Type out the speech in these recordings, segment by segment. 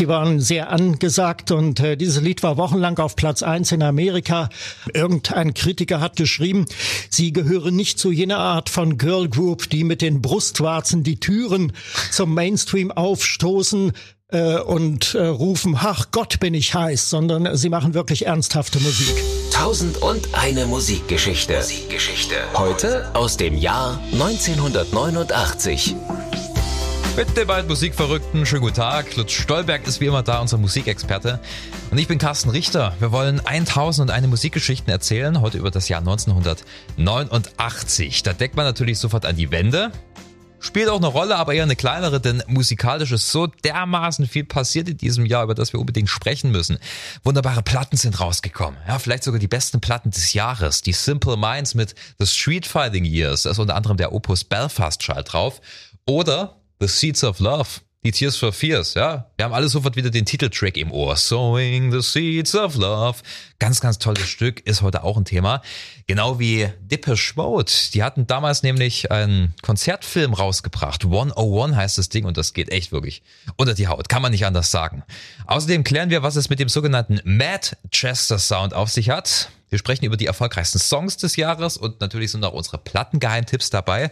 Die waren sehr angesagt und äh, dieses Lied war wochenlang auf Platz eins in Amerika. Irgendein Kritiker hat geschrieben, sie gehören nicht zu jener Art von Girl Group, die mit den Brustwarzen die Türen zum Mainstream aufstoßen äh, und äh, rufen, ach Gott, bin ich heiß, sondern sie machen wirklich ernsthafte Musik. Tausend und eine Musikgeschichte. Musikgeschichte. Heute aus dem Jahr 1989. Den beiden Musikverrückten, schönen guten Tag. Lutz Stolberg ist wie immer da, unser Musikexperte. Und ich bin Carsten Richter. Wir wollen 1001 Musikgeschichten erzählen, heute über das Jahr 1989. Da deckt man natürlich sofort an die Wände. Spielt auch eine Rolle, aber eher eine kleinere, denn musikalisch ist so dermaßen viel passiert in diesem Jahr, über das wir unbedingt sprechen müssen. Wunderbare Platten sind rausgekommen. Ja, vielleicht sogar die besten Platten des Jahres. Die Simple Minds mit The Street Fighting Years. Da ist unter anderem der Opus Belfast Schalt drauf. Oder The Seeds of Love. Die Tears for Fears, ja. Wir haben alle sofort wieder den Titeltrack im Ohr. Sowing the Seeds of Love. Ganz, ganz tolles Stück, ist heute auch ein Thema. Genau wie Depeche Mode. Die hatten damals nämlich einen Konzertfilm rausgebracht. 101 heißt das Ding und das geht echt wirklich unter die Haut. Kann man nicht anders sagen. Außerdem klären wir, was es mit dem sogenannten Manchester Sound auf sich hat. Wir sprechen über die erfolgreichsten Songs des Jahres und natürlich sind auch unsere Plattengeheimtipps dabei.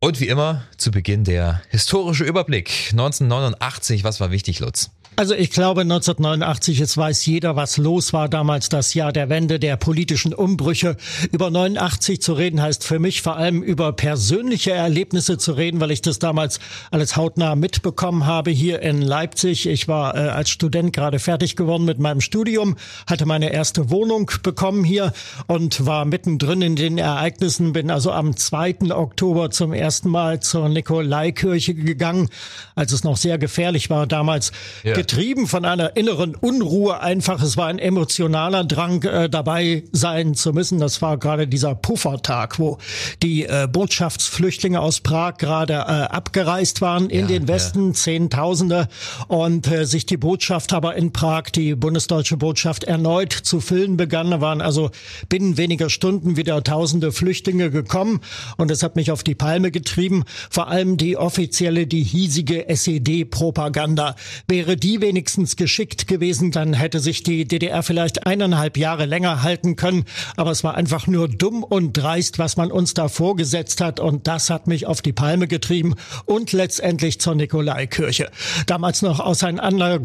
Und wie immer zu Beginn der historische Überblick. 1989, was war wichtig, Lutz? Also ich glaube 1989, jetzt weiß jeder, was los war damals, das Jahr der Wende, der politischen Umbrüche. Über 89 zu reden heißt für mich vor allem über persönliche Erlebnisse zu reden, weil ich das damals alles hautnah mitbekommen habe hier in Leipzig. Ich war äh, als Student gerade fertig geworden mit meinem Studium, hatte meine erste Wohnung bekommen hier und war mittendrin in den Ereignissen, bin also am 2. Oktober zum ersten Mal zur Nikolaikirche gegangen, als es noch sehr gefährlich war damals. Ja getrieben von einer inneren Unruhe einfach. Es war ein emotionaler Drang, äh, dabei sein zu müssen. Das war gerade dieser Puffertag, wo die äh, Botschaftsflüchtlinge aus Prag gerade äh, abgereist waren in ja, den Westen, ja. Zehntausende, und äh, sich die Botschaft aber in Prag, die bundesdeutsche Botschaft, erneut zu füllen begann. Da waren also binnen weniger Stunden wieder tausende Flüchtlinge gekommen und es hat mich auf die Palme getrieben. Vor allem die offizielle, die hiesige SED-Propaganda. Wäre die wenigstens geschickt gewesen, dann hätte sich die DDR vielleicht eineinhalb Jahre länger halten können. Aber es war einfach nur dumm und dreist, was man uns da vorgesetzt hat. Und das hat mich auf die Palme getrieben und letztendlich zur Nikolaikirche. Damals noch auseinander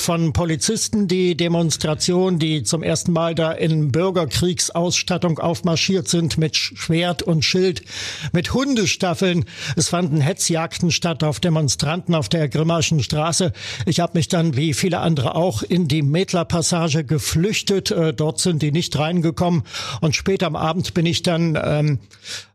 von Polizisten, die Demonstration, die zum ersten Mal da in Bürgerkriegsausstattung aufmarschiert sind mit Schwert und Schild, mit Hundestaffeln. Es fanden Hetzjagden statt auf Demonstranten auf der Grimmerschen Straße. Ich habe mich dann, wie viele andere auch, in die Mädlerpassage geflüchtet. Äh, dort sind die nicht reingekommen. Und später am Abend bin ich dann ähm,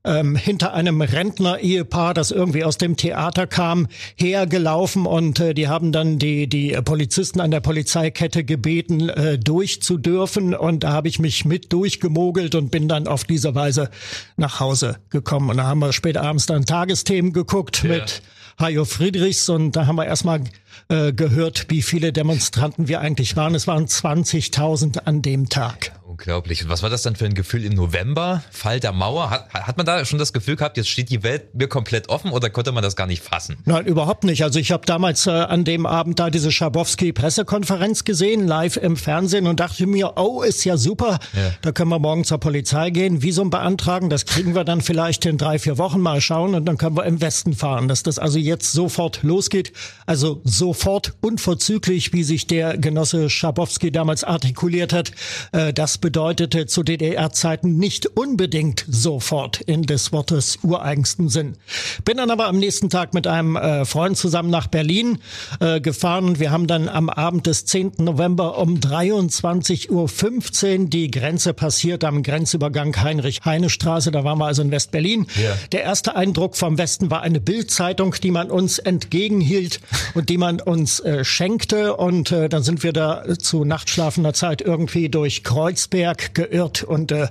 ähm, hinter einem Rentner-Ehepaar, das irgendwie aus dem Theater kam, hergelaufen. Und äh, die haben dann die, die Polizisten an der Polizeikette gebeten, äh, durchzudürfen. Und da habe ich mich mit durchgemogelt und bin dann auf diese Weise nach Hause gekommen. Und da haben wir später abends dann Tagesthemen geguckt ja. mit Hajo Friedrichs und da haben wir erstmal äh, gehört, wie viele Demonstranten wir eigentlich waren. Es waren 20.000 an dem Tag. Unglaublich. was war das dann für ein Gefühl im November? Fall der Mauer? Hat, hat man da schon das Gefühl gehabt, jetzt steht die Welt mir komplett offen oder konnte man das gar nicht fassen? Nein, überhaupt nicht. Also ich habe damals äh, an dem Abend da diese Schabowski-Pressekonferenz gesehen, live im Fernsehen und dachte mir, oh, ist ja super. Ja. Da können wir morgen zur Polizei gehen, Visum beantragen. Das kriegen wir dann vielleicht in drei, vier Wochen mal schauen und dann können wir im Westen fahren. Dass das also jetzt sofort losgeht. Also sofort unverzüglich, wie sich der Genosse Schabowski damals artikuliert hat. Äh, das bedeutete zu DDR-Zeiten nicht unbedingt sofort in des Wortes ureigensten Sinn. Bin dann aber am nächsten Tag mit einem äh, Freund zusammen nach Berlin äh, gefahren wir haben dann am Abend des 10. November um 23.15 Uhr die Grenze passiert am Grenzübergang Heinrich-Heine-Straße. Da waren wir also in West-Berlin. Yeah. Der erste Eindruck vom Westen war eine Bildzeitung, die man uns entgegenhielt und die man uns äh, schenkte. Und äh, dann sind wir da zu nachtschlafender Zeit irgendwie durch Kreuzberg Berg geirrt und äh,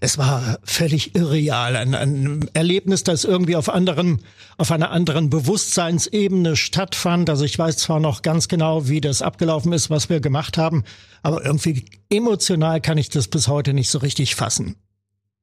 es war völlig irreal. Ein, ein Erlebnis, das irgendwie auf anderen, auf einer anderen Bewusstseinsebene stattfand. Also ich weiß zwar noch ganz genau, wie das abgelaufen ist, was wir gemacht haben, aber irgendwie emotional kann ich das bis heute nicht so richtig fassen.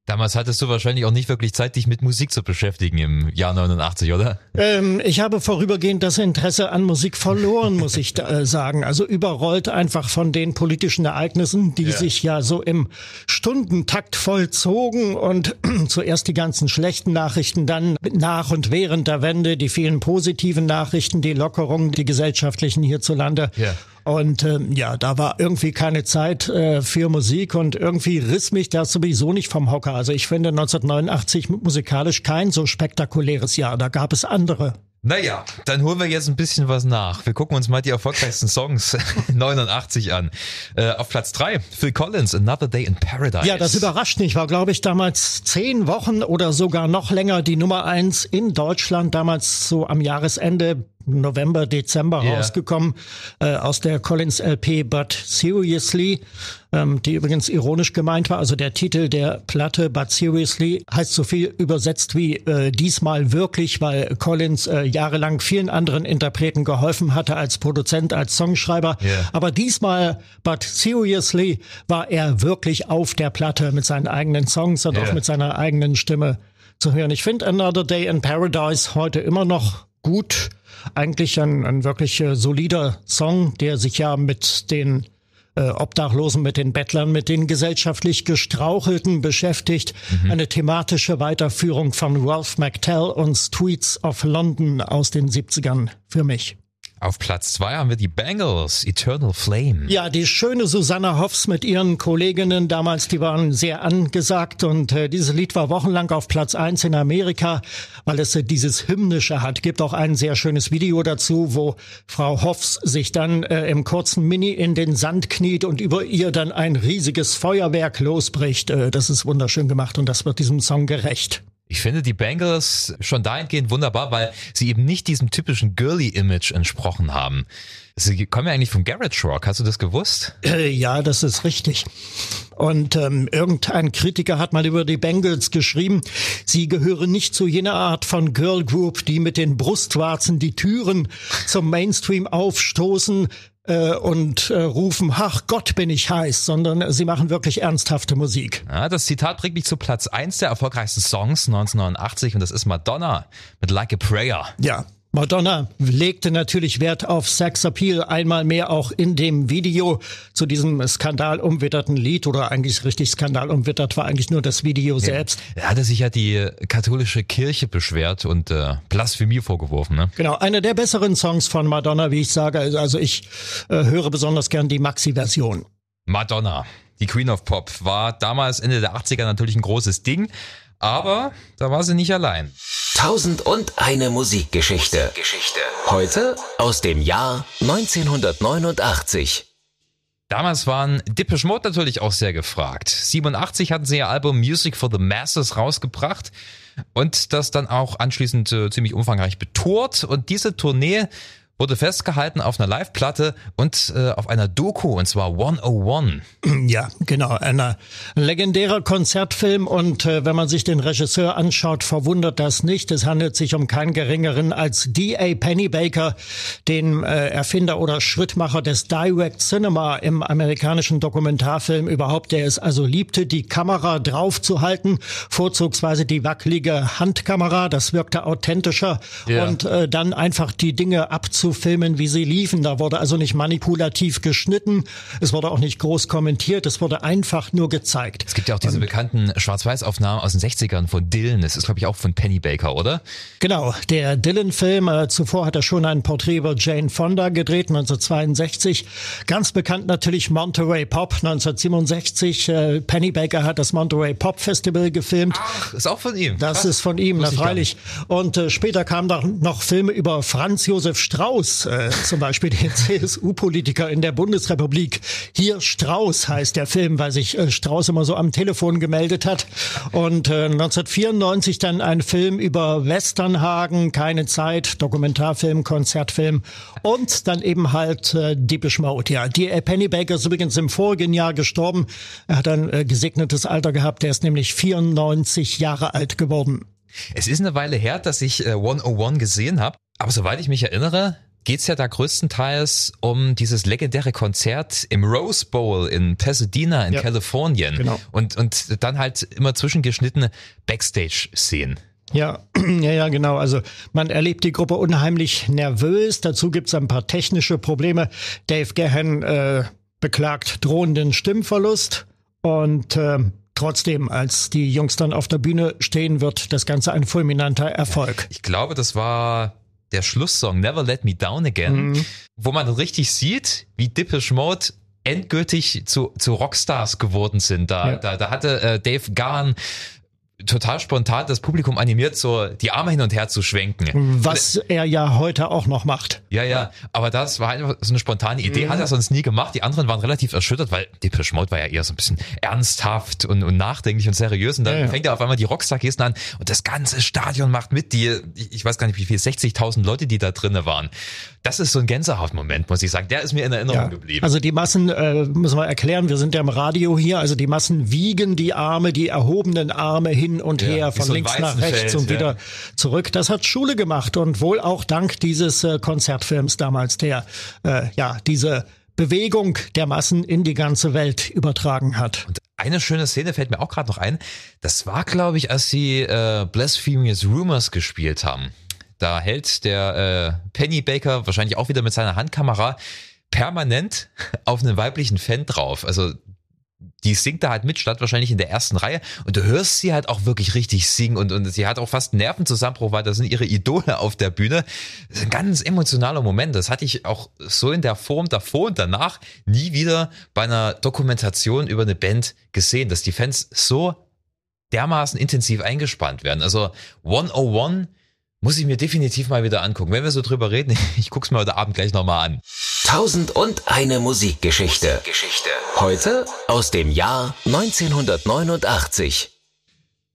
Damals hattest du wahrscheinlich auch nicht wirklich Zeit, dich mit Musik zu beschäftigen im Jahr 89, oder? Ähm, ich habe vorübergehend das Interesse an Musik verloren, muss ich da, äh, sagen. Also überrollt einfach von den politischen Ereignissen, die ja. sich ja so im Stundentakt vollzogen und zuerst die ganzen schlechten Nachrichten, dann nach und während der Wende die vielen positiven Nachrichten, die Lockerungen, die gesellschaftlichen hierzulande. Ja. Und ähm, ja, da war irgendwie keine Zeit äh, für Musik und irgendwie riss mich das sowieso nicht vom Hocker. Also ich finde 1989 musikalisch kein so spektakuläres Jahr. Da gab es andere. Naja, dann holen wir jetzt ein bisschen was nach. Wir gucken uns mal die erfolgreichsten Songs 89 an. Äh, auf Platz drei Phil Collins, Another Day in Paradise. Ja, das überrascht mich. War, glaube ich, damals zehn Wochen oder sogar noch länger die Nummer eins in Deutschland. Damals so am Jahresende November, Dezember yeah. rausgekommen äh, aus der Collins LP But Seriously, ähm, die übrigens ironisch gemeint war. Also der Titel der Platte But Seriously heißt so viel übersetzt wie äh, diesmal wirklich, weil Collins äh, jahrelang vielen anderen Interpreten geholfen hatte als Produzent, als Songschreiber. Yeah. Aber diesmal But Seriously war er wirklich auf der Platte mit seinen eigenen Songs und yeah. auch mit seiner eigenen Stimme zu hören. Ich finde Another Day in Paradise heute immer noch gut eigentlich ein, ein wirklich äh, solider Song, der sich ja mit den äh, Obdachlosen, mit den Bettlern, mit den gesellschaftlich Gestrauchelten beschäftigt. Mhm. Eine thematische Weiterführung von Ralph McTell und Streets of London aus den 70ern für mich. Auf Platz zwei haben wir die Bangles, Eternal Flame. Ja, die schöne Susanna Hoffs mit ihren Kolleginnen damals, die waren sehr angesagt und äh, dieses Lied war wochenlang auf Platz eins in Amerika, weil es äh, dieses hymnische hat. Gibt auch ein sehr schönes Video dazu, wo Frau Hoffs sich dann äh, im kurzen Mini in den Sand kniet und über ihr dann ein riesiges Feuerwerk losbricht. Äh, das ist wunderschön gemacht und das wird diesem Song gerecht. Ich finde die Bangles schon dahingehend wunderbar, weil sie eben nicht diesem typischen Girly-Image entsprochen haben. Sie kommen ja eigentlich vom Garage Rock. Hast du das gewusst? Äh, ja, das ist richtig. Und ähm, irgendein Kritiker hat mal über die Bengals geschrieben, sie gehören nicht zu jener Art von Girl Group, die mit den Brustwarzen die Türen zum Mainstream aufstoßen, äh, und äh, rufen, ach Gott, bin ich heiß, sondern sie machen wirklich ernsthafte Musik. Ja, das Zitat bringt mich zu Platz eins der erfolgreichsten Songs 1989 und das ist Madonna mit Like a Prayer. Ja, Madonna legte natürlich Wert auf Sexappeal, einmal mehr auch in dem Video zu diesem skandalumwitterten Lied oder eigentlich richtig skandalumwittert war eigentlich nur das Video ja. selbst. Da hatte sich ja die katholische Kirche beschwert und äh, Blasphemie vorgeworfen. Ne? Genau, einer der besseren Songs von Madonna, wie ich sage. Also ich äh, höre besonders gern die Maxi-Version. Madonna, die Queen of Pop, war damals Ende der 80er natürlich ein großes Ding. Aber da war sie nicht allein. Tausend und eine Musikgeschichte. Geschichte. Heute aus dem Jahr 1989. Damals waren Depeche Mode natürlich auch sehr gefragt. 87 hatten sie ihr Album Music for the Masses rausgebracht und das dann auch anschließend äh, ziemlich umfangreich betourt. Und diese Tournee wurde festgehalten auf einer Live-Platte und äh, auf einer Doku, und zwar 101. Ja, genau, ein legendärer Konzertfilm und äh, wenn man sich den Regisseur anschaut, verwundert das nicht. Es handelt sich um keinen geringeren als D.A. Pennybaker, den äh, Erfinder oder Schrittmacher des Direct Cinema im amerikanischen Dokumentarfilm überhaupt, der es also liebte, die Kamera draufzuhalten, vorzugsweise die wackelige Handkamera, das wirkte authentischer yeah. und äh, dann einfach die Dinge abzu zu filmen, wie sie liefen. Da wurde also nicht manipulativ geschnitten, es wurde auch nicht groß kommentiert, es wurde einfach nur gezeigt. Es gibt ja auch diese Und, bekannten Schwarz-Weiß-Aufnahmen aus den 60ern von Dylan. Das ist, glaube ich, auch von Penny Baker, oder? Genau, der Dylan-Film. Äh, zuvor hat er schon ein Porträt über Jane Fonda gedreht, 1962. Ganz bekannt natürlich Monterey Pop, 1967. Äh, Penny Baker hat das Monterey Pop Festival gefilmt. Ach, ist auch von ihm. Das Krass. ist von ihm, na freilich. Und äh, später kamen da noch Filme über Franz Josef Strauß Strauß, äh, zum Beispiel den CSU-Politiker in der Bundesrepublik. Hier Strauß heißt der Film, weil sich äh, Strauß immer so am Telefon gemeldet hat. Und äh, 1994 dann ein Film über Westernhagen, keine Zeit, Dokumentarfilm, Konzertfilm und dann eben halt äh, Deepish Mode. Ja, die äh, Penny Baker ist übrigens im vorigen Jahr gestorben. Er hat ein äh, gesegnetes Alter gehabt. Der ist nämlich 94 Jahre alt geworden. Es ist eine Weile her, dass ich äh, 101 gesehen habe. Aber soweit ich mich erinnere, geht's ja da größtenteils um dieses legendäre Konzert im Rose Bowl in Pasadena in Ja, Kalifornien. genau. Und, und dann halt immer zwischengeschnittene Backstage-Szenen. Ja, ja, ja, genau. Also man erlebt die Gruppe unheimlich nervös. Dazu gibt's ein paar technische Probleme. Dave Gahan äh, beklagt drohenden Stimmverlust und ähm, trotzdem, als die Jungs dann auf der Bühne stehen, wird das Ganze ein fulminanter Erfolg. Ich glaube, das war der Schlusssong Never Let Me Down Again, Mhm. wo man richtig sieht, wie Depeche Mode endgültig zu, zu Rockstars geworden sind. Da, Ja. da, da hatte äh, Dave Gahan total spontan das Publikum animiert, so die Arme hin und her zu schwenken. Was er ja heute auch noch macht. Ja, ja, aber das war einfach so eine spontane Idee, hat er sonst nie gemacht. Die anderen waren relativ erschüttert, weil Depeche Mode war ja eher so ein bisschen ernsthaft und, und nachdenklich und seriös. Und dann Ja, ja. fängt er auf einmal die Rockstar-Gesten an und das ganze Stadion macht mit. Die, ich ich weiß gar nicht, wie viel, 60.000 Leute, die da drinnen waren. Das ist so ein Gänsehautmoment, muss ich sagen. Der ist mir in Erinnerung Ja. geblieben. Also die Massen, äh, müssen wir erklären, wir sind ja im Radio hier, also die Massen wiegen die Arme, die erhobenen Arme hin und Ja, her, von so links nach rechts und ja. wieder zurück. Das hat Schule gemacht und wohl auch dank dieses äh, Konzertfilms damals, der äh, ja diese Bewegung der Massen in die ganze Welt übertragen hat. Und eine schöne Szene fällt mir auch gerade noch ein. Das war, glaube ich, als sie äh, Blasphemous Rumors gespielt haben. Da hält der äh, Penny Baker wahrscheinlich auch wieder mit seiner Handkamera permanent auf einen weiblichen Fan drauf. Also die singt da halt mit, statt wahrscheinlich in der ersten Reihe. Und du hörst sie halt auch wirklich richtig singen und, und sie hat auch fast einen Nervenzusammenbruch, weil da sind ihre Idole auf der Bühne. Das ist ein ganz emotionaler Moment. Das hatte ich auch so in der Form davor und danach nie wieder bei einer Dokumentation über eine Band gesehen, dass die Fans so dermaßen intensiv eingespannt werden. Also 101 muss ich mir definitiv mal wieder angucken. Wenn wir so drüber reden, ich guck's mir heute Abend gleich nochmal an. Tausend und eine Musikgeschichte. Heute aus dem Jahr 1989.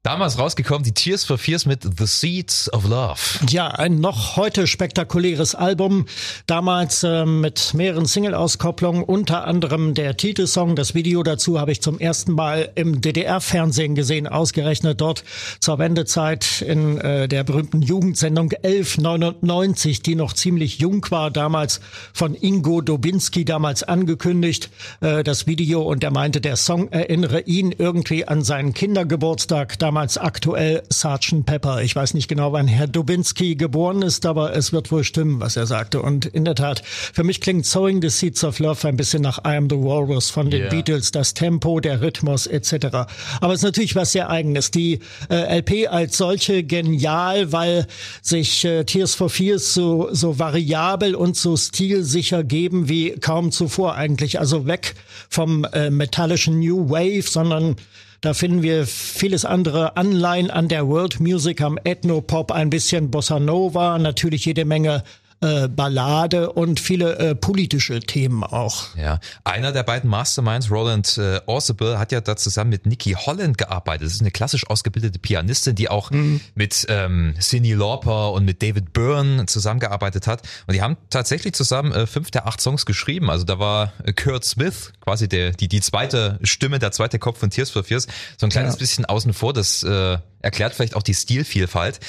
Damals rausgekommen, die Tears for Fears mit The Seeds of Love. Ja, ein noch heute spektakuläres Album. Damals äh, mit mehreren Single-Auskopplungen, unter anderem der Titelsong. Das Video dazu habe ich zum ersten Mal im DDR-Fernsehen gesehen, ausgerechnet dort zur Wendezeit in äh, der berühmten Jugendsendung 1199, die noch ziemlich jung war, damals von Ingo Dobinski damals angekündigt. Äh, das Video und er meinte, der Song erinnere ihn irgendwie an seinen Kindergeburtstag, damals aktuell Sgt. Pepper. Ich weiß nicht genau, wann Herr Dobinski geboren ist, aber es wird wohl stimmen, was er sagte. Und in der Tat, für mich klingt Sowing the Seeds of Love ein bisschen nach I Am the Walrus von den Ja. Beatles, das Tempo, der Rhythmus etc. Aber es ist natürlich was sehr eigenes. Die äh, LP als solche genial, weil sich äh, Tears for Fears so, so variabel und so stilsicher geben wie kaum zuvor eigentlich. Also weg vom äh, metallischen New Wave, sondern da finden wir vieles andere Anleihen an der World Music, am Ethnopop, ein bisschen Bossa Nova, natürlich jede Menge äh, Ballade und viele äh, politische Themen auch. Ja, einer der beiden Masterminds, Roland äh, Orsable, hat ja da zusammen mit Nikki Holland gearbeitet. Das ist eine klassisch ausgebildete Pianistin, die auch mit ähm, Cyndi Lauper und mit David Byrne zusammengearbeitet hat. Und die haben tatsächlich zusammen äh, fünf der acht Songs geschrieben. Also da war äh, Kurt Smith, quasi der die die zweite Stimme, der zweite Kopf von Tears for Fears, so ein kleines Ja. bisschen außen vor. Das äh, erklärt vielleicht auch die Stilvielfalt.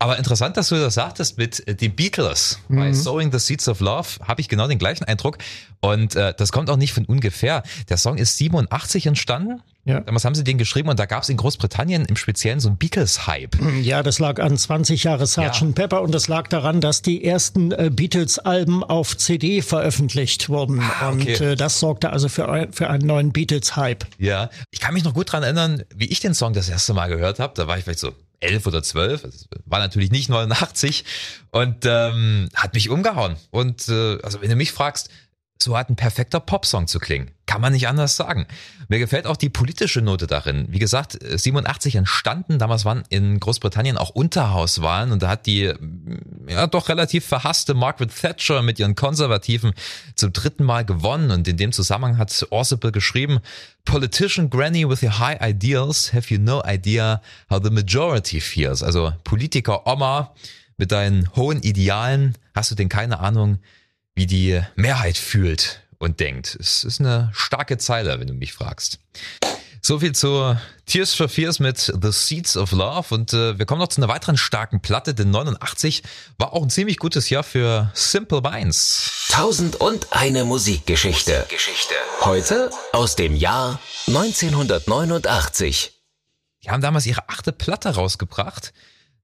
Aber interessant, dass du das sagtest mit äh, den Beatles. Bei Sowing the Seeds of Love habe ich genau den gleichen Eindruck. Und äh, das kommt auch nicht von ungefähr. Der Song ist 87 entstanden. Ja. Damals haben sie den geschrieben und da gab es in Großbritannien im Speziellen so einen Beatles-Hype. Ja, das lag an 20 Jahre Sgt. Ja. Pepper und das lag daran, dass die ersten äh, Beatles-Alben auf CD veröffentlicht wurden. Ah, okay. Und äh, das sorgte also für, für einen neuen Beatles-Hype. Ja, ich kann mich noch gut dran erinnern, wie ich den Song das erste Mal gehört habe. Da war ich vielleicht so elf oder zwölf. Das war natürlich nicht 89 und ähm, hat mich umgehauen. Und äh, also wenn du mich fragst, so hat ein perfekter Popsong zu klingen. Kann man nicht anders sagen. Mir gefällt auch die politische Note darin. Wie gesagt, äh, 87 entstanden, damals waren in Großbritannien auch Unterhauswahlen und da hat die mm, ja doch relativ verhasste Margaret Thatcher mit ihren Konservativen zum dritten Mal gewonnen und in dem Zusammenhang hat Orsipal geschrieben, Politician Granny with your high ideals, have you no idea how the majority feels? Also Politiker Oma mit deinen hohen Idealen, hast du denn keine Ahnung, wie die Mehrheit fühlt und denkt. Es ist eine starke Zeile, wenn du mich fragst. So viel zu Tears for Fears mit The Seeds of Love und äh, wir kommen noch zu einer weiteren starken Platte, denn 89 war auch ein ziemlich gutes Jahr für Simple Minds. Tausend und eine Musikgeschichte. Geschichte. Heute aus dem Jahr 1989. Die haben damals ihre achte Platte rausgebracht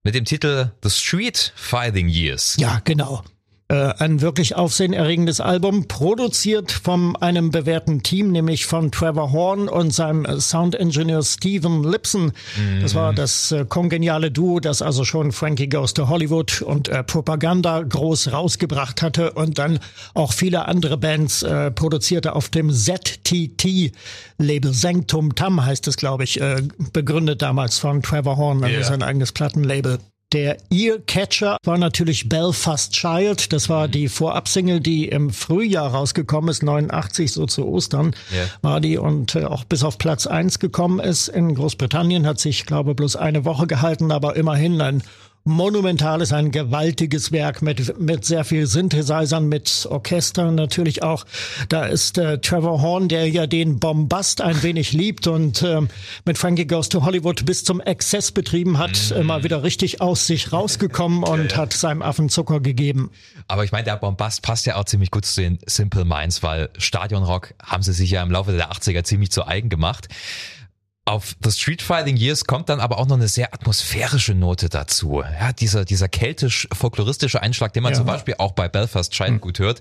mit dem Titel The Street Fighting Years. Ja, genau. Äh, ein wirklich aufsehenerregendes Album, produziert von einem bewährten Team, nämlich von Trevor Horn und seinem Sound-Engineer Steven Lipson. Mhm. Das war das äh, kongeniale Duo, das also schon Frankie Goes to Hollywood und äh, Propaganda groß rausgebracht hatte und dann auch viele andere Bands äh, produzierte auf dem ZTT-Label. Sanctum Tam heißt es, glaube ich, äh, begründet damals von Trevor Horn, also yeah. sein eigenes Plattenlabel. Der Earcatcher war natürlich Belfast Child. Das war die Vorabsingle, die im Frühjahr rausgekommen ist, 89, so zu Ostern yeah. war die und äh, auch bis auf Platz eins gekommen ist. In Großbritannien hat sich, glaube bloß eine Woche gehalten, aber immerhin ein monumentales, ein gewaltiges Werk mit, mit sehr viel Synthesizern, mit Orchestern natürlich auch. Da ist äh, Trevor Horn, der ja den Bombast ein wenig liebt und äh, mit Frankie Goes to Hollywood bis zum Exzess betrieben hat, mhm. immer wieder richtig aus sich rausgekommen und ja, ja. hat seinem Affen Zucker gegeben. Aber ich meine, der Bombast passt ja auch ziemlich gut zu den Simple Minds, weil Stadionrock haben sie sich ja im Laufe der 80er ziemlich zu eigen gemacht. Auf The Street Fighting Years kommt dann aber auch noch eine sehr atmosphärische Note dazu. Ja, dieser, dieser keltisch-folkloristische Einschlag, den man ja. zum Beispiel auch bei Belfast Child mhm. gut hört,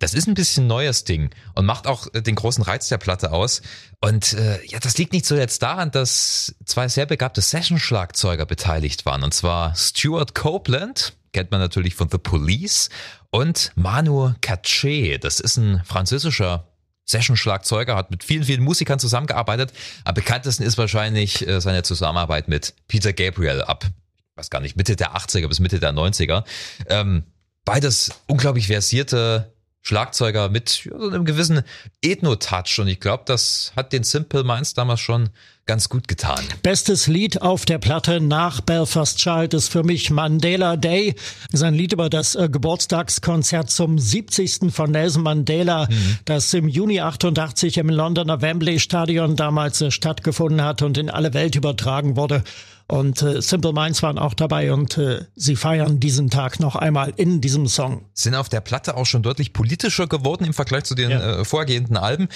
das ist ein bisschen neues Ding und macht auch äh, den großen Reiz der Platte aus. Und äh, ja, das liegt nicht so jetzt daran, dass zwei sehr begabte Session-Schlagzeuger beteiligt waren. Und zwar Stuart Copeland, kennt man natürlich von The Police, und Manu Katché, das ist ein französischer Session-Schlagzeuger, hat mit vielen, vielen Musikern zusammengearbeitet. Am bekanntesten ist wahrscheinlich äh, seine Zusammenarbeit mit Peter Gabriel ab, ich weiß gar nicht, Mitte der 80er bis Mitte der 90er. Ähm, beides unglaublich versierte Schlagzeuger mit so einem gewissen Ethno-Touch. Und ich glaube, das hat den Simple Minds damals schon ganz gut getan. Bestes Lied auf der Platte nach Belfast Child ist für mich Mandela Day. Das ist ein Lied über das äh, Geburtstagskonzert zum 70. von Nelson Mandela, mhm. das im Juni 88 im Londoner Wembley Stadion damals äh, stattgefunden hat und in alle Welt übertragen wurde. Und äh, Simple Minds waren auch dabei und äh, sie feiern diesen Tag noch einmal in diesem Song. Sind auf der Platte auch schon deutlich politischer geworden im Vergleich zu den ja. äh, vorgehenden Alben.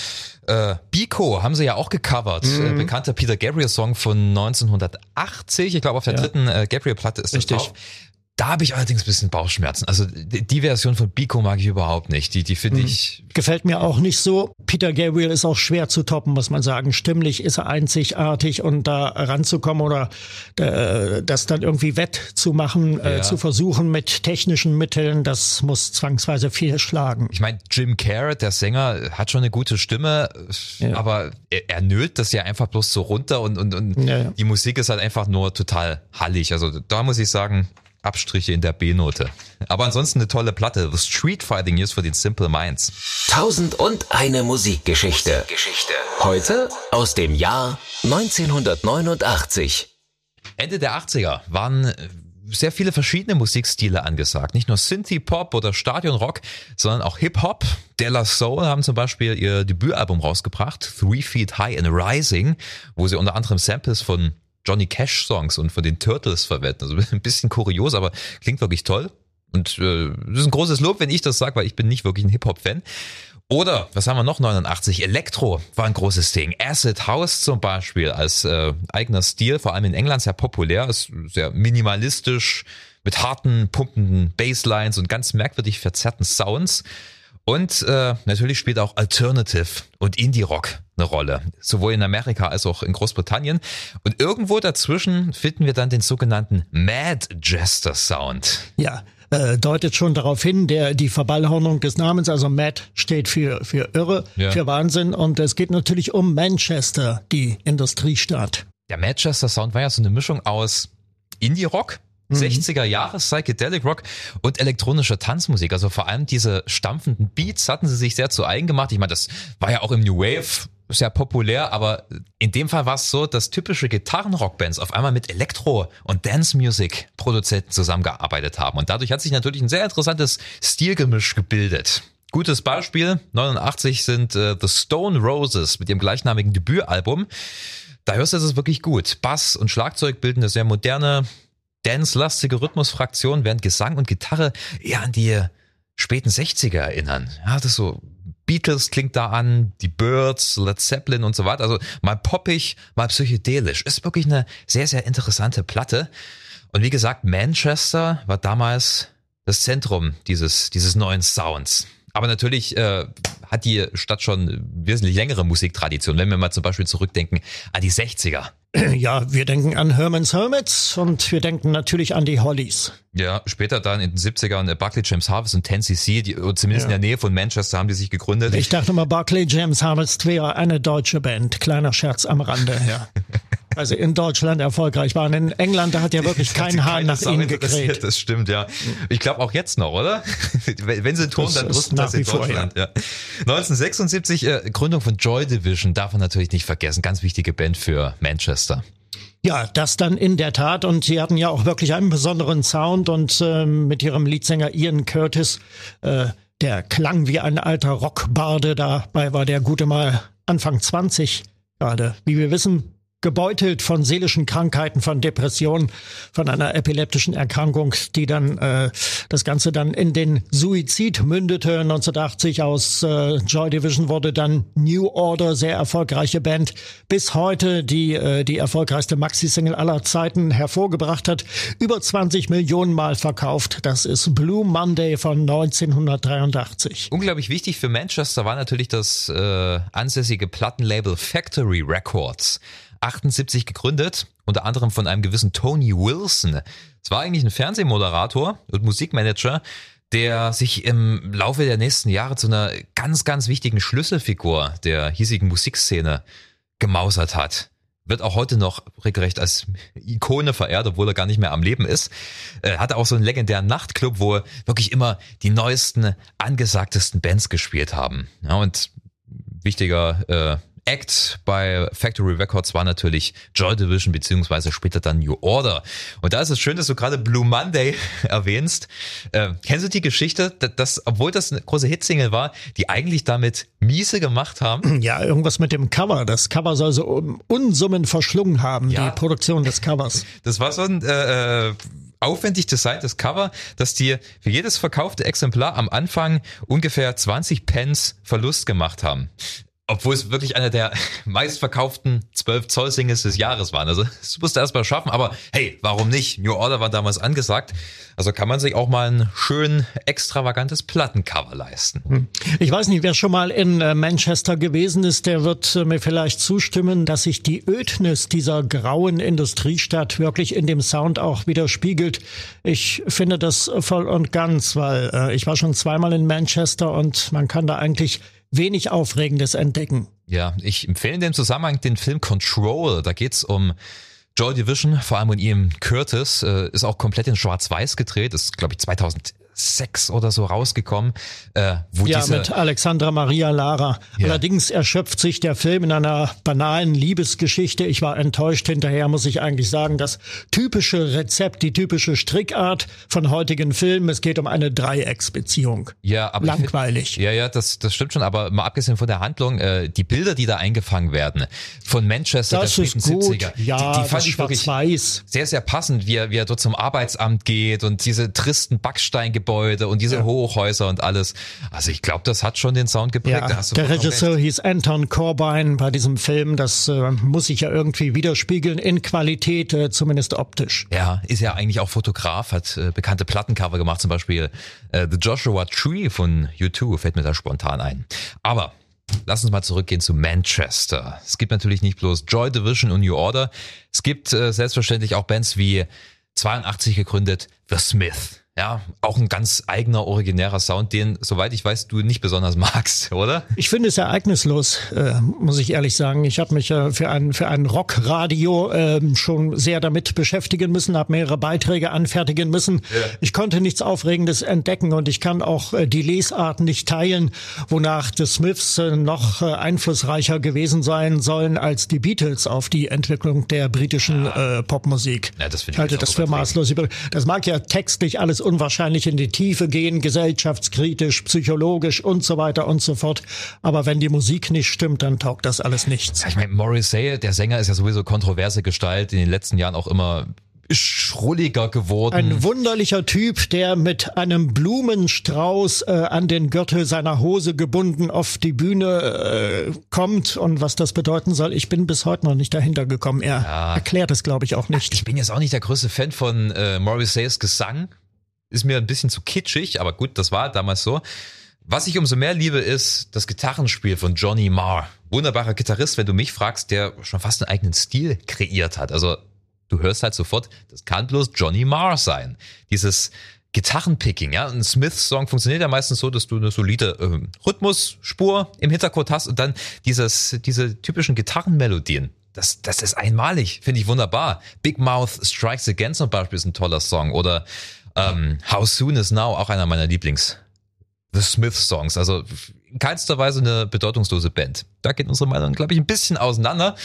Äh, Biko haben sie ja auch gecovert. Mhm. Äh, bekannter Peter Gabriel Song von 1980. Ich glaube, auf der ja. dritten äh, Gabriel-Platte ist Richtig. das drauf. Da habe ich allerdings ein bisschen Bauchschmerzen. Also die, Version von Biko mag ich überhaupt nicht. Die, die finde hm. ich. Gefällt mir auch nicht so. Peter Gabriel ist auch schwer zu toppen, muss man sagen. Stimmlich ist er einzigartig und da ranzukommen oder äh, das dann irgendwie wettzumachen, äh, ja. äh, zu versuchen mit technischen Mitteln, das muss zwangsweise fehlschlagen. Ich meine, Jim Carrot, der Sänger, hat schon eine gute Stimme, ja. aber er, er nölt das ja einfach bloß so runter und, und, und ja, die Musik ist halt einfach nur total hallig. Also da muss ich sagen, Abstriche in der B-Note. Aber ansonsten eine tolle Platte. The Street Fighting News für den Simple Minds. Tausend und eine Musikgeschichte. Geschichte. Heute aus dem Jahr 1989. Ende der 80er waren sehr viele verschiedene Musikstile angesagt. Nicht nur Synthie-Pop oder Stadionrock, sondern auch Hip-Hop. Della Soul haben zum Beispiel ihr Debütalbum rausgebracht, Three Feet High and Rising, wo sie unter anderem Samples von Johnny Cash Songs und von den Turtles verwenden. Also ein bisschen kurios, aber klingt wirklich toll. Und äh, das ist ein großes Lob, wenn ich das sage, weil ich bin nicht wirklich ein Hip-Hop-Fan. Oder, was haben wir noch, 89, Elektro war ein großes Ding. Acid House zum Beispiel als äh, eigener Stil, vor allem in England sehr populär, ist sehr minimalistisch, mit harten, pumpenden Basslines und ganz merkwürdig verzerrten Sounds. Und äh, natürlich spielt auch Alternative und Indie-Rock eine Rolle, sowohl in Amerika als auch in Großbritannien. Und irgendwo dazwischen finden wir dann den sogenannten Mad Jester Sound. Ja, äh, deutet schon darauf hin, der die Verballhornung des Namens, also Mad steht für für irre, ja. für Wahnsinn und es geht natürlich um Manchester, die Industriestadt. Der Manchester Sound war ja so eine Mischung aus Indie-Rock, 60er mhm. Jahre Psychedelic Rock und elektronischer Tanzmusik. Also vor allem diese stampfenden Beats hatten sie sich sehr zu eigen gemacht. Ich meine, das war ja auch im New Wave sehr populär, aber in dem Fall war es so, dass typische Gitarrenrockbands auf einmal mit Elektro- und Dance-Music-Produzenten zusammengearbeitet haben. Und dadurch hat sich natürlich ein sehr interessantes Stilgemisch gebildet. Gutes Beispiel, 89 sind äh, The Stone Roses mit ihrem gleichnamigen Debütalbum. Da hörst du es wirklich gut. Bass und Schlagzeug bilden eine sehr moderne, dance-lastige Rhythmusfraktion, während Gesang und Gitarre eher an die späten 60er erinnern. Ja, das so Beatles klingt da an, die Birds, Led Zeppelin und so weiter. Also mal poppig, mal psychedelisch. Ist wirklich eine sehr, sehr interessante Platte. Und wie gesagt, Manchester war damals das Zentrum dieses, dieses neuen Sounds. Aber natürlich äh, hat die Stadt schon wesentlich längere Musiktradition, wenn wir mal zum Beispiel zurückdenken an die 60er. Ja, wir denken an Herman's Hermits und wir denken natürlich an die Hollies. Ja, später dann in den 70ern Buckley James Harvest und 10cc, die, zumindest ja. in der Nähe von Manchester haben die sich gegründet. Ich dachte mal, Buckley James Harvest wäre eine deutsche Band. Kleiner Scherz am Rande, ja. also in Deutschland erfolgreich waren. In England, da hat ja wirklich kein Haar nach ihnen gekräht. Das stimmt, ja. Ich glaube auch jetzt noch, oder? Wenn sie tun, dann rüsten das in Deutschland. Ja. 1976, äh, Gründung von Joy Division, darf man natürlich nicht vergessen. Ganz wichtige Band für Manchester. Ja, das dann in der Tat. Und sie hatten ja auch wirklich einen besonderen Sound und äh, mit ihrem Leadsänger Ian Curtis, äh, der klang wie ein alter Rockbarde. Dabei war der gute Mal Anfang 20 gerade. Wie wir wissen, gebeutelt von seelischen Krankheiten, von Depressionen, von einer epileptischen Erkrankung, die dann äh, das Ganze dann in den Suizid mündete. 1980 aus äh, Joy Division wurde dann New Order, sehr erfolgreiche Band, bis heute die äh, die erfolgreichste Maxi-Single aller Zeiten hervorgebracht hat, über 20 Millionen Mal verkauft. Das ist Blue Monday von 1983. Unglaublich wichtig für Manchester war natürlich das äh, ansässige Plattenlabel Factory Records. 78 gegründet, unter anderem von einem gewissen Tony Wilson. Es war eigentlich ein Fernsehmoderator und Musikmanager, der sich im Laufe der nächsten Jahre zu einer ganz, ganz wichtigen Schlüsselfigur der hiesigen Musikszene gemausert hat. Wird auch heute noch regelrecht als Ikone verehrt, obwohl er gar nicht mehr am Leben ist. Er hatte auch so einen legendären Nachtclub, wo wirklich immer die neuesten, angesagtesten Bands gespielt haben. Ja, und wichtiger äh, Act bei Factory Records war natürlich Joy Division beziehungsweise später dann New Order. Und da ist es schön, dass du gerade Blue Monday erwähnst. Äh, kennst du die Geschichte, dass, dass, obwohl das eine große Hitsingle war, die eigentlich damit miese gemacht haben? Ja, irgendwas mit dem Cover. Das Cover soll so Unsummen verschlungen haben, ja. die Produktion des Covers. Das war so ein äh, äh aufwendig designtes Cover, dass dir für jedes verkaufte Exemplar am Anfang ungefähr 20 Pence Verlust gemacht haben obwohl es wirklich einer der meistverkauften 12 Zoll Singles des Jahres waren. Also es musste erst mal schaffen, aber hey, warum nicht? New Order war damals angesagt. Also kann man sich auch mal ein schön extravagantes Plattencover leisten. Hm. Ich weiß nicht, wer schon mal in äh, Manchester gewesen ist, der wird äh, mir vielleicht zustimmen, dass sich die Ödnis dieser grauen Industriestadt wirklich in dem Sound auch widerspiegelt. Ich finde das voll und ganz, weil äh, ich war schon zweimal in Manchester und man kann da eigentlich wenig Aufregendes entdecken. Ja, ich empfehle in dem Zusammenhang den Film Control. Da geht's um Joy Division, vor allem um Ian Curtis, äh, ist auch komplett in Schwarz-Weiß gedreht, ist, glaube ich, 2000. 2006 oder so rausgekommen. Äh, wo ja, diese mit Alexandra Maria Lara. Ja. Allerdings erschöpft sich der Film in einer banalen Liebesgeschichte. Ich war enttäuscht. Hinterher muss ich eigentlich sagen, das typische Rezept, die typische Strickart von heutigen Filmen. Es geht um eine Dreiecksbeziehung. Ja, aber langweilig. Find, ja, ja, das, das stimmt schon. Aber mal abgesehen von der Handlung, äh, die Bilder, die da eingefangen werden von Manchester das der ist gut. 70er, ja, die, die fand ich wirklich weiß. sehr, sehr passend, wie er, wie er dort zum Arbeitsamt geht und diese tristen Backsteingebäude Gebäude und diese ja. Hochhäuser und alles. Also ich glaube, das hat schon den Sound geprägt. Ja, der Regisseur recht. hieß Anton Corbijn bei diesem Film. Das äh, muss sich ja irgendwie widerspiegeln in Qualität, äh, zumindest optisch. Ja, ist ja eigentlich auch Fotograf, hat äh, bekannte Plattencover gemacht, zum Beispiel äh, The Joshua Tree von U2, fällt mir da spontan ein. Aber Lass uns mal zurückgehen zu Manchester. Es gibt natürlich nicht bloß Joy Division und New Order. Es gibt äh, selbstverständlich auch Bands wie 82 gegründet The Smith. Ja, auch ein ganz eigener, originärer Sound, den, soweit ich weiß, du nicht besonders magst, oder? Ich finde es ereignislos, äh, muss ich ehrlich sagen. Ich habe mich äh, für ein, für ein Rockradio äh, schon sehr damit beschäftigen müssen, habe mehrere Beiträge anfertigen müssen. Ja. Ich konnte nichts Aufregendes entdecken und ich kann auch äh, die Lesart nicht teilen, wonach The Smiths äh, noch äh, einflussreicher gewesen sein sollen als die Beatles auf die Entwicklung der britischen äh, Popmusik. Ja, das ich halte das für maßlos. Das mag ja textlich alles unwahrscheinlich in die Tiefe gehen, gesellschaftskritisch, psychologisch und so weiter und so fort. Aber wenn die Musik nicht stimmt, dann taugt das alles nichts. Ich meine, Morrissey, der Sänger, ist ja sowieso kontroverse Gestalt, in den letzten Jahren auch immer schrulliger geworden. Ein wunderlicher Typ, der mit einem Blumenstrauß äh, an den Gürtel seiner Hose gebunden auf die Bühne äh, kommt und was das bedeuten soll, ich bin bis heute noch nicht dahinter gekommen. Er ja. erklärt es, glaube ich, auch nicht. Ich bin jetzt auch nicht der größte Fan von äh, Morrisseys Gesang. Ist mir ein bisschen zu kitschig, aber gut, das war damals so. Was ich umso mehr liebe, ist das Gitarrenspiel von Johnny Marr. Wunderbarer Gitarrist, wenn du mich fragst, der schon fast einen eigenen Stil kreiert hat. Also du hörst halt sofort, das kann bloß Johnny Marr sein. Dieses Gitarrenpicking, ja. Ein Smith-Song funktioniert ja meistens so, dass du eine solide äh, Rhythmusspur im Hintergrund hast und dann dieses, diese typischen Gitarrenmelodien. Das, das ist einmalig, finde ich wunderbar. Big Mouth Strikes Again zum Beispiel ist ein toller Song oder ähm, How Soon Is Now, auch einer meiner Lieblings The Smith Songs. Also in keinster Weise eine bedeutungslose Band. Da geht unsere Meinung, glaube ich, ein bisschen auseinander.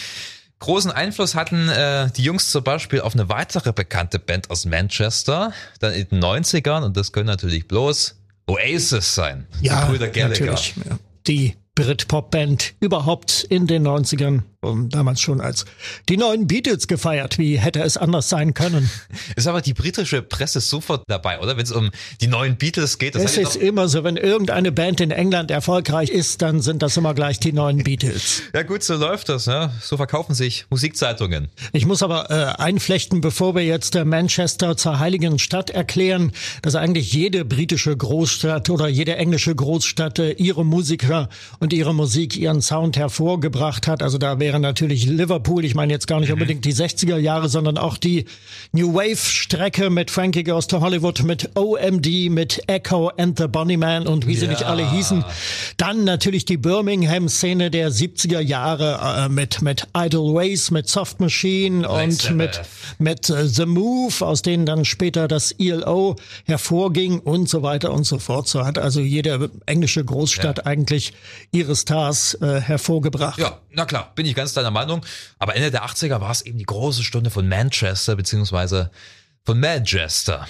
Großen Einfluss hatten äh, die Jungs zum Beispiel auf eine weitere bekannte Band aus Manchester, dann in den 90ern, und das können natürlich bloß Oasis sein. Ja, natürlich. Ja. Die Britpop-Band überhaupt in den 90ern und damals schon als die neuen Beatles gefeiert. Wie hätte es anders sein können? Ist aber die britische Presse sofort dabei, oder? Wenn es um die neuen Beatles geht. Das es ist immer so, wenn irgendeine Band in England erfolgreich ist, dann sind das immer gleich die neuen Beatles. ja gut, so läuft das. Ja? So verkaufen sich Musikzeitungen. Ich muss aber äh, einflechten, bevor wir jetzt äh, Manchester zur heiligen Stadt erklären, dass eigentlich jede britische Großstadt oder jede englische Großstadt äh, ihre Musiker und ihre Musik, ihren Sound hervorgebracht hat. Also da wäre wäre natürlich Liverpool. Ich meine jetzt gar nicht mhm. unbedingt die 60er Jahre, sondern auch die New Wave Strecke mit Frankie Goes to Hollywood, mit OMD, mit Echo and the Bunnyman und wie ja. sie nicht alle hießen. Dann natürlich die Birmingham Szene der 70er Jahre äh, mit mit Idle Ways, mit Soft Machine und mit mit uh, The Move, aus denen dann später das ELO hervorging und so weiter und so fort. So hat also jede englische Großstadt ja. eigentlich ihre Stars äh, hervorgebracht. Ja, na klar, bin ich ganz deiner Meinung. Aber Ende der 80er war es eben die große Stunde von Manchester beziehungsweise von Manchester.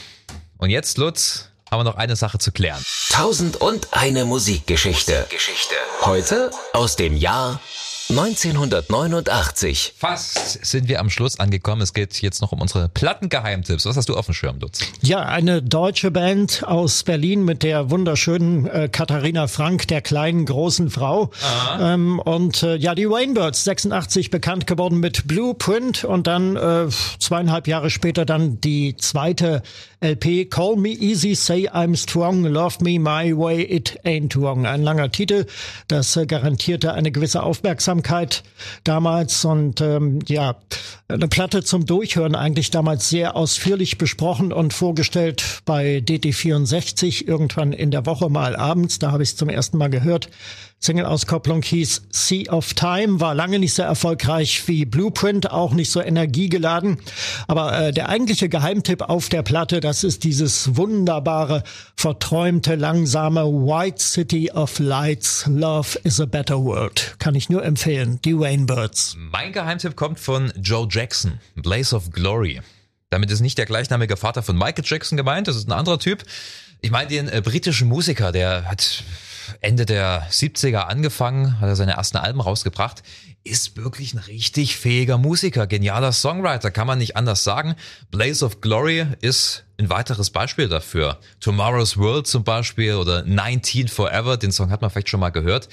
Und jetzt, Lutz, haben wir noch eine Sache zu klären. Tausend und eine Musikgeschichte. Geschichte. Heute aus dem Jahr 1989. Fast sind wir am Schluss angekommen. Es geht jetzt noch um unsere Plattengeheimtipps. Was hast du auf dem Schirm, Dutz? Ja, eine deutsche Band aus Berlin mit der wunderschönen äh, Katharina Frank, der kleinen großen Frau. Ähm, und äh, ja, die Rainbirds, 86 bekannt geworden mit Blueprint und dann äh, zweieinhalb Jahre später dann die zweite LP Call Me Easy, Say I'm Strong, Love Me My Way, It Ain't Wrong. Ein langer Titel, das äh, garantierte eine gewisse Aufmerksamkeit damals und ähm, ja, eine Platte zum Durchhören eigentlich damals sehr ausführlich besprochen und vorgestellt bei DT64 irgendwann in der Woche mal abends. Da habe ich es zum ersten Mal gehört. Single-Auskopplung hieß Sea of Time, war lange nicht so erfolgreich wie Blueprint, auch nicht so energiegeladen. Aber äh, der eigentliche Geheimtipp auf der Platte, das ist dieses wunderbare, verträumte, langsame White City of Lights, Love is a Better World. Kann ich nur empfehlen, die Rainbirds. Mein Geheimtipp kommt von Joe Jackson, Blaze of Glory. Damit ist nicht der gleichnamige Vater von Michael Jackson gemeint, das ist ein anderer Typ. Ich meine den äh, britischen Musiker, der hat Ende der 70er angefangen, hat er seine ersten Alben rausgebracht, ist wirklich ein richtig fähiger Musiker, genialer Songwriter, kann man nicht anders sagen. Blaze of Glory ist ein weiteres Beispiel dafür. Tomorrow's World zum Beispiel oder 19 Forever, den Song hat man vielleicht schon mal gehört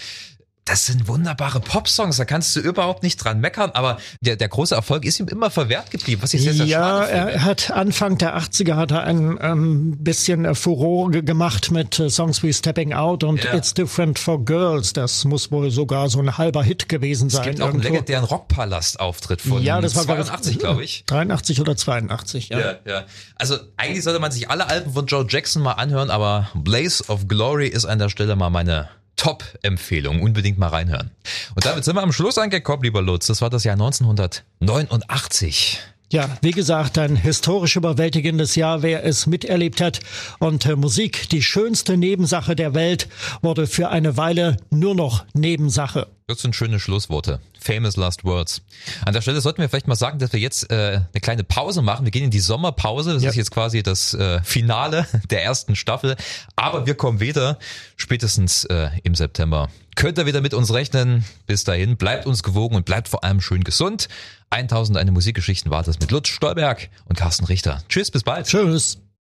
das sind wunderbare Popsongs, da kannst du überhaupt nicht dran meckern, aber der, der große Erfolg ist ihm immer verwehrt geblieben, was ich sehr, sehr ja, schade finde. Ja, er hat Anfang der 80er hat er ein ähm, bisschen Furore gemacht mit äh, Songs wie Stepping Out und ja. It's Different for Girls. Das muss wohl sogar so ein halber Hit gewesen sein. Es gibt auch irgendwo. einen legendären Rockpalast-Auftritt von ja, das war 82, glaube ich. 83 oder 82, ja. ja. Ja, Also eigentlich sollte man sich alle Alben von Joe Jackson mal anhören, aber Blaze of Glory ist an der Stelle mal meine Top-Empfehlung. Unbedingt mal reinhören. Und damit sind wir am Schluss angekommen, lieber Lutz. Das war das Jahr 1989. Ja, wie gesagt, ein historisch überwältigendes Jahr, wer es miterlebt hat. Und äh, Musik, die schönste Nebensache der Welt, wurde für eine Weile nur noch Nebensache. Das sind schöne Schlussworte. Famous last words. An der Stelle sollten wir vielleicht mal sagen, dass wir jetzt äh, eine kleine Pause machen. Wir gehen in die Sommerpause. Das Ja. ist jetzt quasi das äh, Finale der ersten Staffel. Aber wir kommen wieder spätestens äh, im September. Könnt ihr wieder mit uns rechnen. Bis dahin, bleibt uns gewogen und bleibt vor allem schön gesund. 1001 Musikgeschichten war das mit Lutz Stolberg und Carsten Richter. Tschüss, bis bald. Tschüss.